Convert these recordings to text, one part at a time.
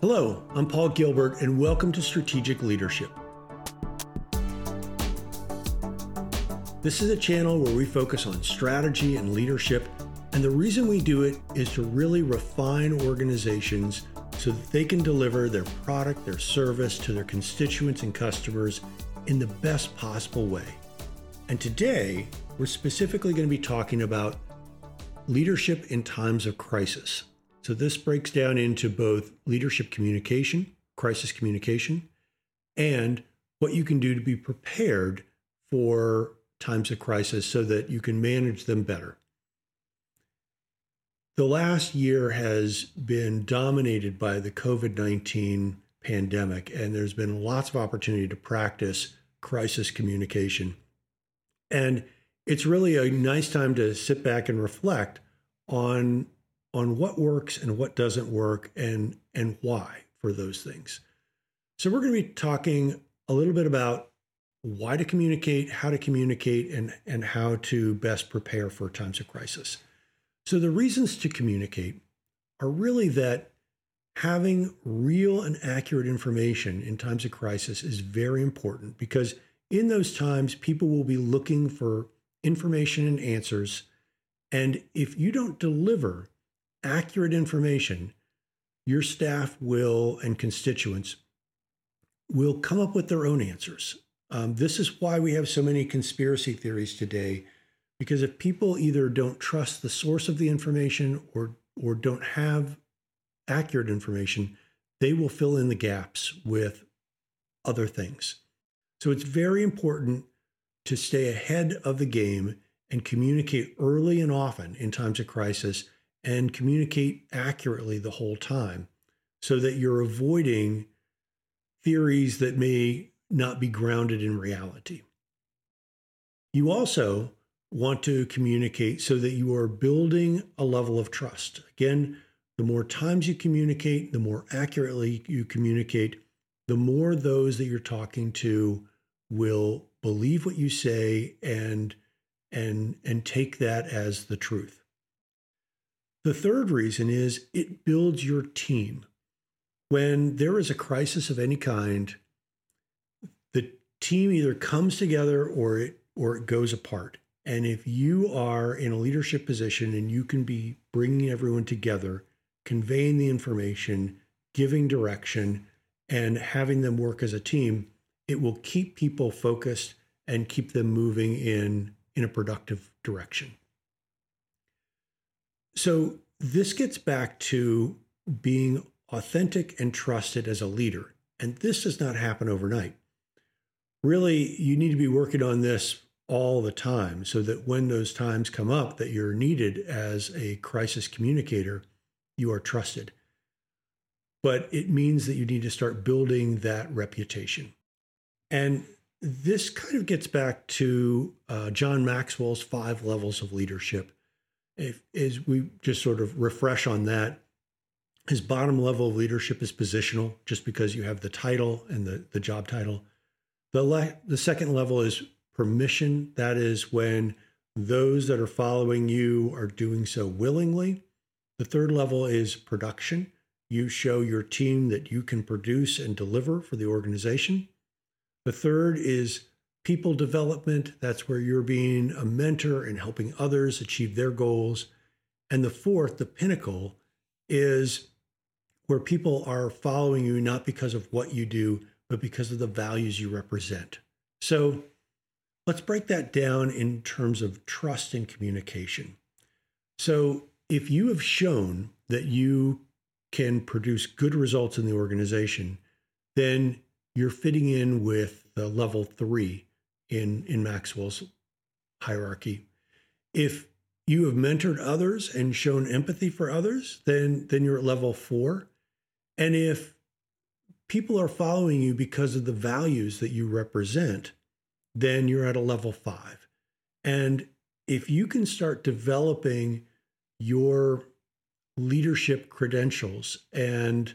Hello, I'm Paul Gilbert, and welcome to Strategic Leadership. This is a channel where we focus on strategy and leadership, and the reason we do it is to really refine organizations so that they can deliver their product, their service to their constituents and customers in the best possible way. And today, we're specifically going to be talking about leadership in times of crisis. So this breaks down into both leadership communication, crisis communication, and what you can do to be prepared for times of crisis so that you can manage them better. The last year has been dominated by the COVID 19 pandemic, and there's been lots of opportunity to practice crisis communication. And it's really a nice time to sit back and reflect on on what works and what doesn't work and and why for those things. So we're going to be talking a little bit about why to communicate, how to communicate and and how to best prepare for times of crisis. So the reasons to communicate are really that having real and accurate information in times of crisis is very important because in those times people will be looking for information and answers and if you don't deliver accurate information, your staff will and constituents will come up with their own answers. Um, this is why we have so many conspiracy theories today, because if people either don't trust the source of the information or or don't have accurate information, they will fill in the gaps with other things. So it's very important to stay ahead of the game and communicate early and often in times of crisis and communicate accurately the whole time so that you're avoiding theories that may not be grounded in reality. You also want to communicate so that you are building a level of trust. Again, the more times you communicate, the more accurately you communicate, the more those that you're talking to will believe what you say and and and take that as the truth. The third reason is it builds your team. When there is a crisis of any kind, the team either comes together or it or it goes apart. And if you are in a leadership position and you can be bringing everyone together, conveying the information, giving direction, and having them work as a team, it will keep people focused and keep them moving in in a productive direction. So, this gets back to being authentic and trusted as a leader. And this does not happen overnight. Really, you need to be working on this all the time so that when those times come up that you're needed as a crisis communicator, you are trusted. But it means that you need to start building that reputation. And this kind of gets back to uh, John Maxwell's five levels of leadership. If as we just sort of refresh on that, his bottom level of leadership is positional, just because you have the title and the, the job title. The le- the second level is permission. That is when those that are following you are doing so willingly. The third level is production. You show your team that you can produce and deliver for the organization. The third is people development. That's where you're being a mentor and helping others achieve their goals. And the fourth, the pinnacle, is where people are following you not because of what you do, but because of the values you represent. So let's break that down in terms of trust and communication. So if you have shown that you can produce good results in the organization, then you're fitting in with the level three in, in Maxwell's hierarchy. If you have mentored others and shown empathy for others, then, then you're at level four. And if people are following you because of the values that you represent, then you're at a level five. And if you can start developing your leadership credentials and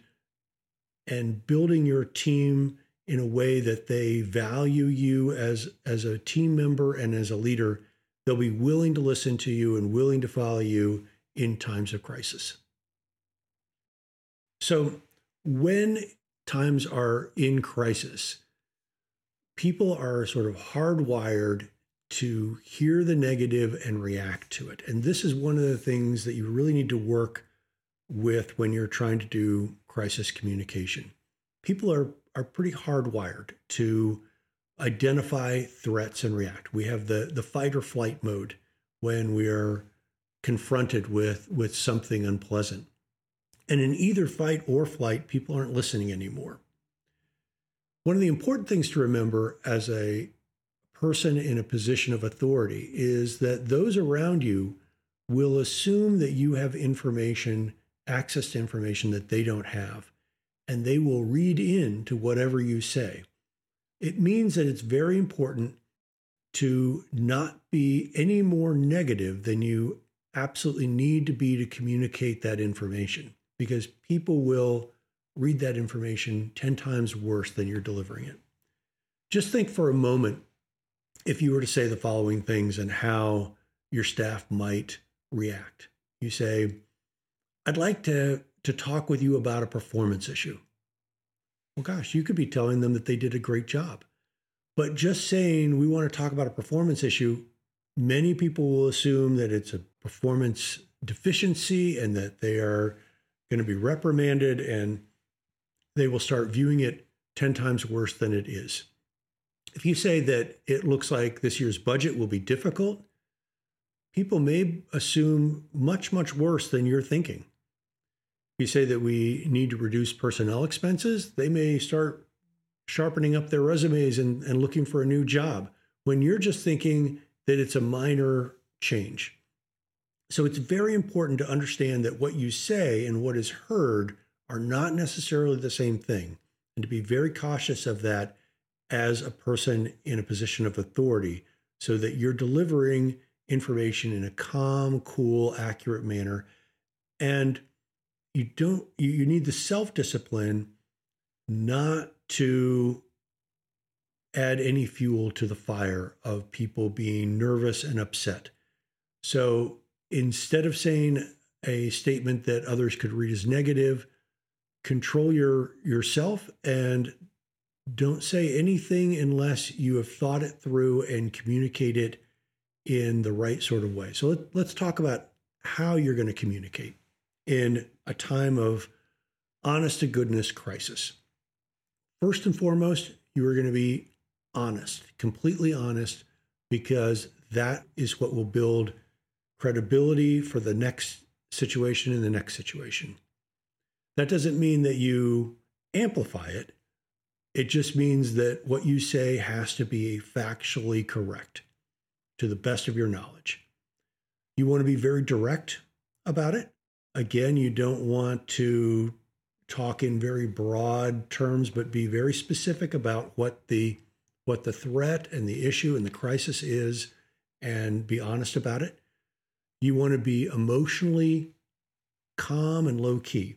and building your team in a way that they value you as as a team member and as a leader they'll be willing to listen to you and willing to follow you in times of crisis so when times are in crisis, people are sort of hardwired to hear the negative and react to it. And this is one of the things that you really need to work with when you're trying to do crisis communication. People are are pretty hardwired to identify threats and react. We have the the fight or flight mode when we are confronted with with something unpleasant. And in either fight or flight, people aren't listening anymore. One of the important things to remember as a person in a position of authority is that those around you will assume that you have information, access to information that they don't have, and they will read into whatever you say. It means that it's very important to not be any more negative than you absolutely need to be to communicate that information because people will read that information 10 times worse than you're delivering it. Just think for a moment if you were to say the following things and how your staff might react. You say, I'd like to, to talk with you about a performance issue. Well, gosh, you could be telling them that they did a great job. But just saying we want to talk about a performance issue, many people will assume that it's a performance deficiency and that they are going to be reprimanded and they will start viewing it 10 times worse than it is. If you say that it looks like this year's budget will be difficult, people may assume much, much worse than you're thinking. You say that we need to reduce personnel expenses, they may start sharpening up their resumes and, and looking for a new job when you're just thinking that it's a minor change. So it's very important to understand that what you say and what is heard are not necessarily the same thing, and to be very cautious of that as a person in a position of authority so that you're delivering information in a calm, cool, accurate manner. And you don't, you need the self discipline not to add any fuel to the fire of people being nervous and upset. So instead of saying a statement that others could read as negative, control your yourself and don't say anything unless you have thought it through and communicate it in the right sort of way. So let, let's talk about how you're going to communicate in a time of honest to goodness crisis. First and foremost, you are going to be honest, completely honest, because that is what will build credibility for the next situation and the next situation. That doesn't mean that you amplify it. It just means that what you say has to be factually correct to the best of your knowledge. You want to be very direct about it. Again, you don't want to talk in very broad terms, but be very specific about what the what the threat and the issue and the crisis is and be honest about it. You want to be emotionally calm and low key.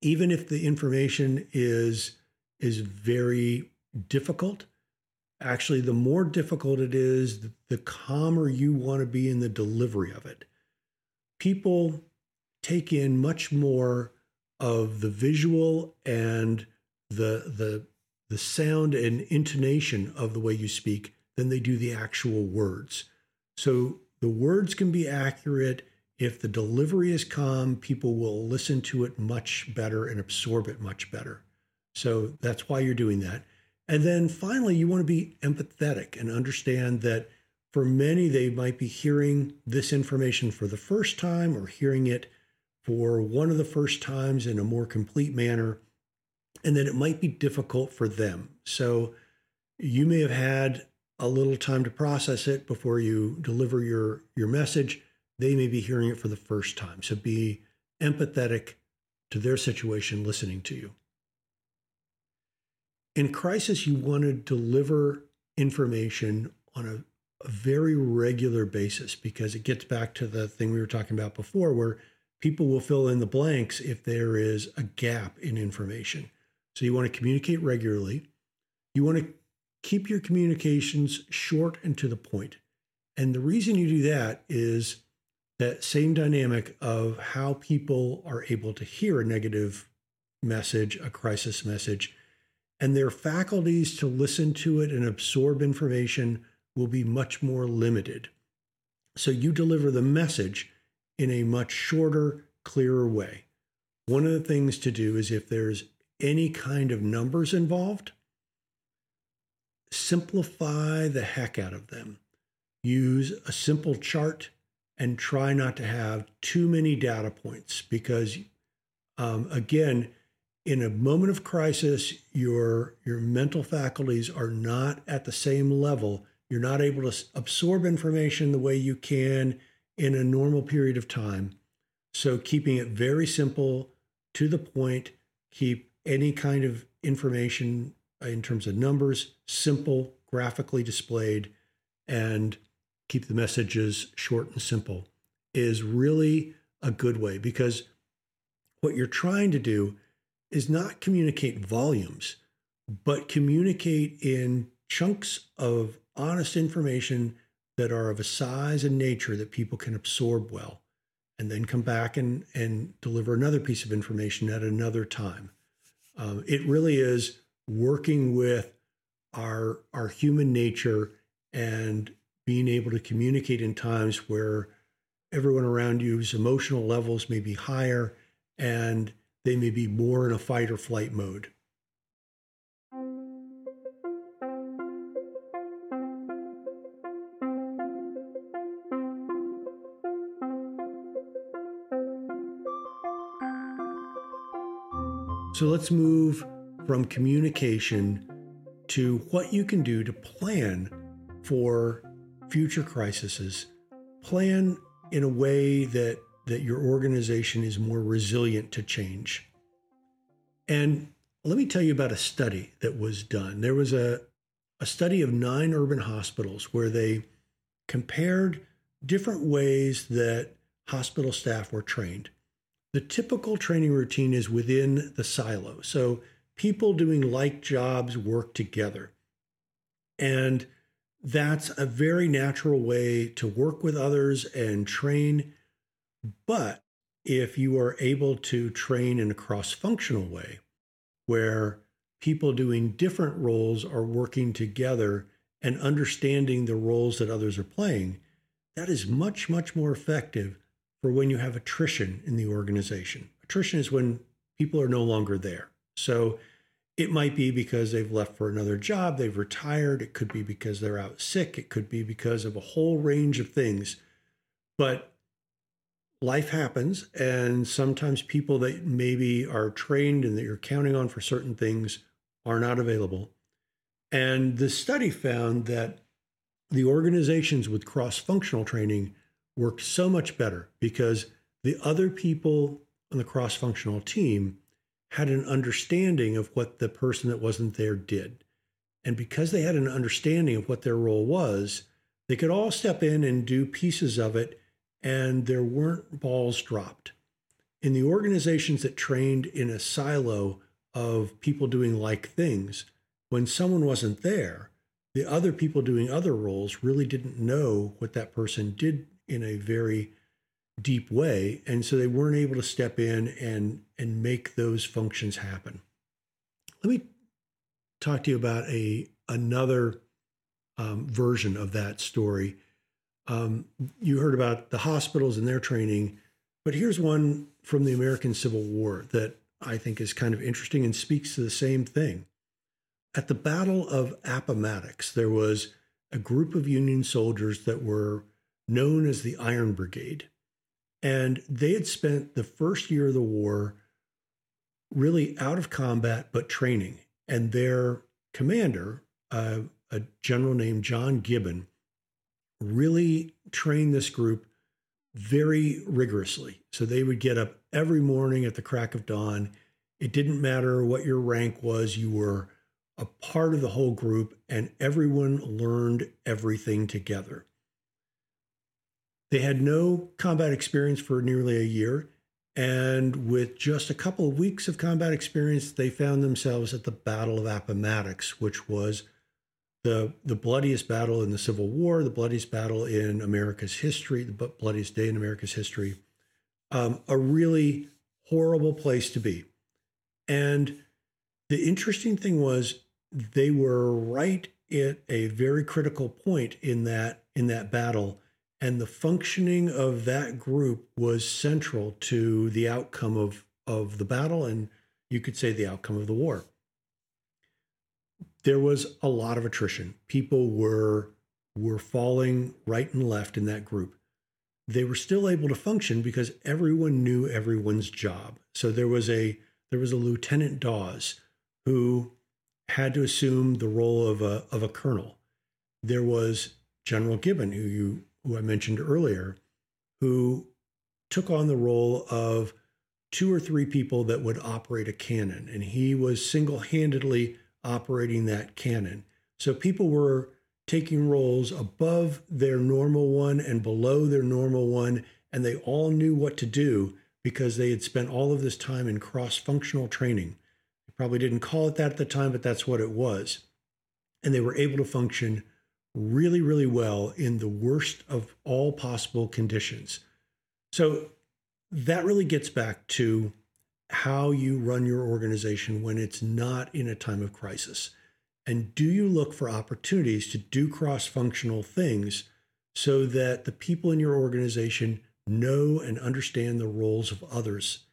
Even if the information is is very difficult. Actually, the more difficult it is, the calmer you want to be in the delivery of it. People take in much more of the visual and the the the sound and intonation of the way you speak than they do the actual words. So the words can be accurate. If the delivery is calm, people will listen to it much better and absorb it much better. So that's why you're doing that. And then finally, you want to be empathetic and understand that for many, they might be hearing this information for the first time or hearing it for one of the first times in a more complete manner, and that it might be difficult for them. So you may have had a little time to process it before you deliver your, your message. They may be hearing it for the first time. So be empathetic to their situation listening to you. In crisis, you want to deliver information on a, a, very regular basis because it gets back to the thing we were talking about before, where people will fill in the blanks if there is a gap in information. So you want to communicate regularly. You want to keep your communications short and to the point. And the reason you do that is that same dynamic of how people are able to hear a negative message, a crisis message, and their faculties to listen to it and absorb information will be much more limited. So you deliver the message in a much shorter, clearer way. One of the things to do is if there's any kind of numbers involved, simplify the heck out of them. Use a simple chart and try not to have too many data points because, um, again, in a moment of crisis, your your mental faculties are not at the same level. You're not able to absorb information the way you can in a normal period of time. So keeping it very simple, to the point, keep any kind of information uh, in terms of numbers simple, graphically displayed, and keep the messages short and simple is really a good way because what you're trying to do is not communicate volumes, but communicate in chunks of honest information that are of a size and nature that people can absorb well, and then come back and, and deliver another piece of information at another time. Um, it really is working with our, our human nature and being able to communicate in times where everyone around you's emotional levels may be higher and they may be more in a fight or flight mode. So let's move from communication to what you can do to plan for future crises. Plan in a way that, that your organization is more resilient to change. And let me tell you about a study that was done. There was a, a study of nine urban hospitals where they compared different ways that hospital staff were trained. The typical training routine is within the silo. So people doing like jobs work together. And that's a very natural way to work with others and train. But if you are able to train in a cross functional way, where people doing different roles are working together and understanding the roles that others are playing, that is much, much more effective for when you have attrition in the organization. Attrition is when people are no longer there. So it might be because they've left for another job, they've retired, it could be because they're out sick, it could be because of a whole range of things. But life happens, and sometimes people that maybe are trained and that you're counting on for certain things are not available. And the study found that the organizations with cross functional training worked so much better because the other people on the cross functional team had an understanding of what the person that wasn't there did. And because they had an understanding of what their role was, they could all step in and do pieces of it, and there weren't balls dropped. In the organizations that trained in a silo of people doing like things, when someone wasn't there, the other people doing other roles really didn't know what that person did in a very deep way and so they weren't able to step in and and make those functions happen. Let me talk to you about a another um, version of that story. Um, you heard about the hospitals and their training but here's one from the american civil war that i think is kind of interesting and speaks to the same thing. At the battle of appomattox there was a group of union soldiers that were known as the Iron Brigade. And they had spent the first year of the war really out of combat, but training. And their commander, uh, a general named John Gibbon, really trained this group very rigorously. So they would get up every morning at the crack of dawn. It didn't matter what your rank was, you were a part of the whole group, and everyone learned everything together. They had no combat experience for nearly a year. And with just a couple of weeks of combat experience, they found themselves at the Battle of Appomattox, which was the, the bloodiest battle in the Civil War, the bloodiest battle in America's history, the bloodiest day in America's history. Um, a really horrible place to be. And the interesting thing was they were right at a very critical point in that in that battle and the functioning of that group was central to the outcome of of the battle and you could say the outcome of the war. There was a lot of attrition. People were were falling right and left in that group. They were still able to function because everyone knew everyone's job. So there was a there was a lieutenant dawes who had to assume the role of a of a colonel. There was general gibbon who you who I mentioned earlier, who took on the role of two or three people that would operate a cannon. And he was single handedly operating that cannon. So people were taking roles above their normal one and below their normal one, and they all knew what to do because they had spent all of this time in cross functional training. They probably didn't call it that at the time, but that's what it was. And they were able to function really, really well in the worst of all possible conditions. So that really gets back to how you run your organization when it's not in a time of crisis. And do you look for opportunities to do cross functional things so that the people in your organization know and understand the roles of others?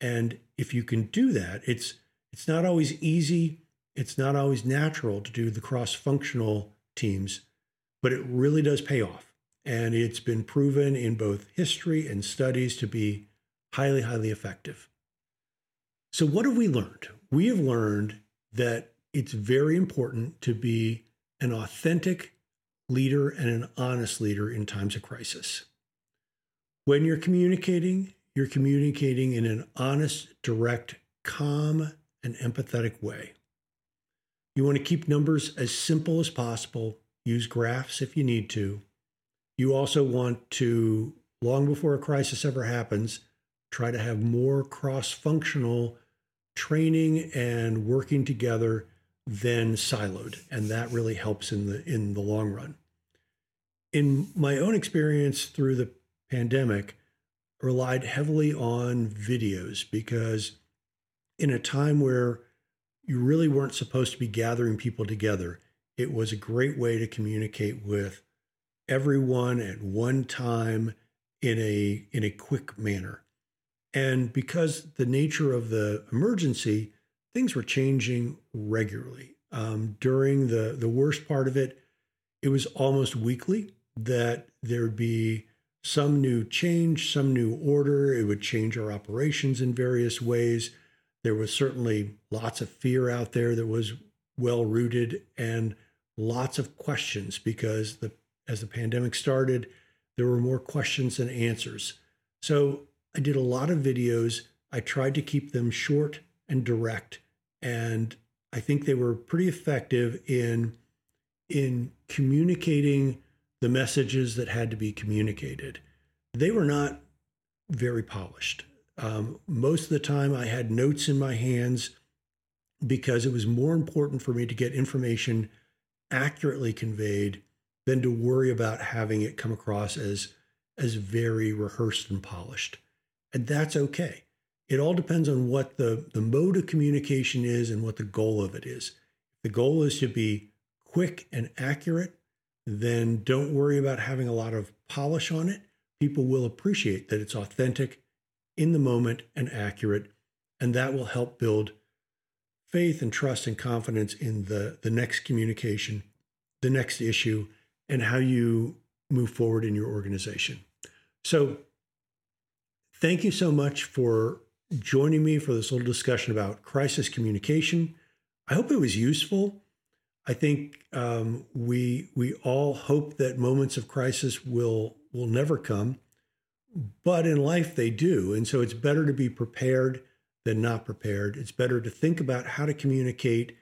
And if you can do that, it's it's not always easy, it's not always natural to do the cross functional teams, but it really does pay off. And it's been proven in both history and studies to be highly, highly effective. So, what have we learned? We have learned that it's very important to be an authentic leader and an honest leader in times of crisis. When you're communicating, you're communicating in an honest, direct, calm, and empathetic way. You want to keep numbers as simple as possible use graphs if you need to. You also want to, long before a crisis ever happens, try to have more cross functional training and working together than siloed. And that really helps in the, in the long run. In my own experience through the pandemic, relied heavily on videos because in a time where you really weren't supposed to be gathering people together, it was a great way to communicate with everyone at one time in a in a quick manner. And because the nature of the emergency, things were changing regularly. Um, during the the worst part of it, it was almost weekly that there'd be some new change, some new order. It would change our operations in various ways. There was certainly lots of fear out there that was well rooted, and lots of questions because the as the pandemic started, there were more questions than answers. So I did a lot of videos. I tried to keep them short and direct, and I think they were pretty effective in in communicating the messages that had to be communicated. They were not very polished. Um, most of the time, I had notes in my hands because it was more important for me to get information accurately conveyed than to worry about having it come across as as very rehearsed and polished. And that's okay. It all depends on what the, the mode of communication is and what the goal of it is. If the goal is to be quick and accurate, then don't worry about having a lot of polish on it. People will appreciate that it's authentic, in the moment, and accurate. And that will help build faith and trust and confidence in the, the next communication, the next issue, and how you move forward in your organization. So, thank you so much for joining me for this little discussion about crisis communication. I hope it was useful. I think um, we we all hope that moments of crisis will will never come, but in life they do, and so it's better to be prepared than not prepared. It's better to think about how to communicate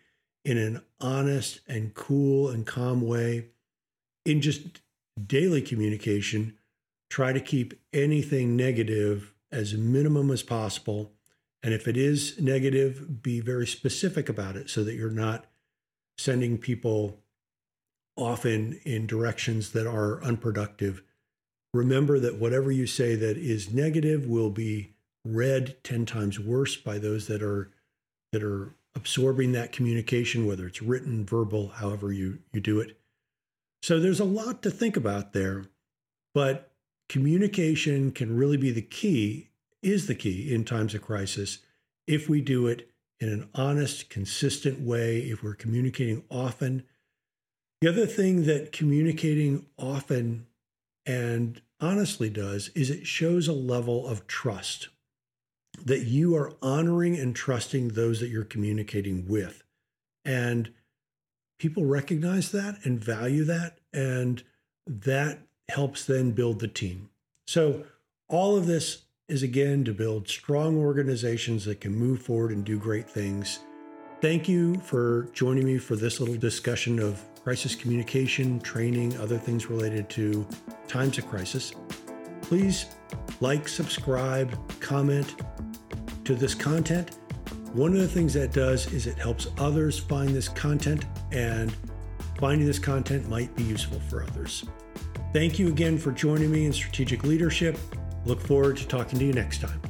in an honest and cool and calm way. In just daily communication, try to keep anything negative as minimum as possible. And if it is negative, be very specific about it so that you're not sending people off in, in directions that are unproductive. Remember that whatever you say that is negative will be read 10 times worse by those that are that are absorbing that communication, whether it's written, verbal, however you, you do it. So there's a lot to think about there, but communication can really be the key, is the key in times of crisis if we do it in an honest, consistent way, if we're communicating often. The other thing that communicating often and honestly does is it shows a level of trust that you are honoring and trusting those that you're communicating with. And people recognize that and value that. And that helps then build the team. So, all of this is again to build strong organizations that can move forward and do great things. Thank you for joining me for this little discussion of crisis communication, training, other things related to times of crisis. Please like, subscribe, comment to this content. One of the things that does is it helps others find this content, and finding this content might be useful for others. Thank you again for joining me in Strategic Leadership. Look forward to talking to you next time.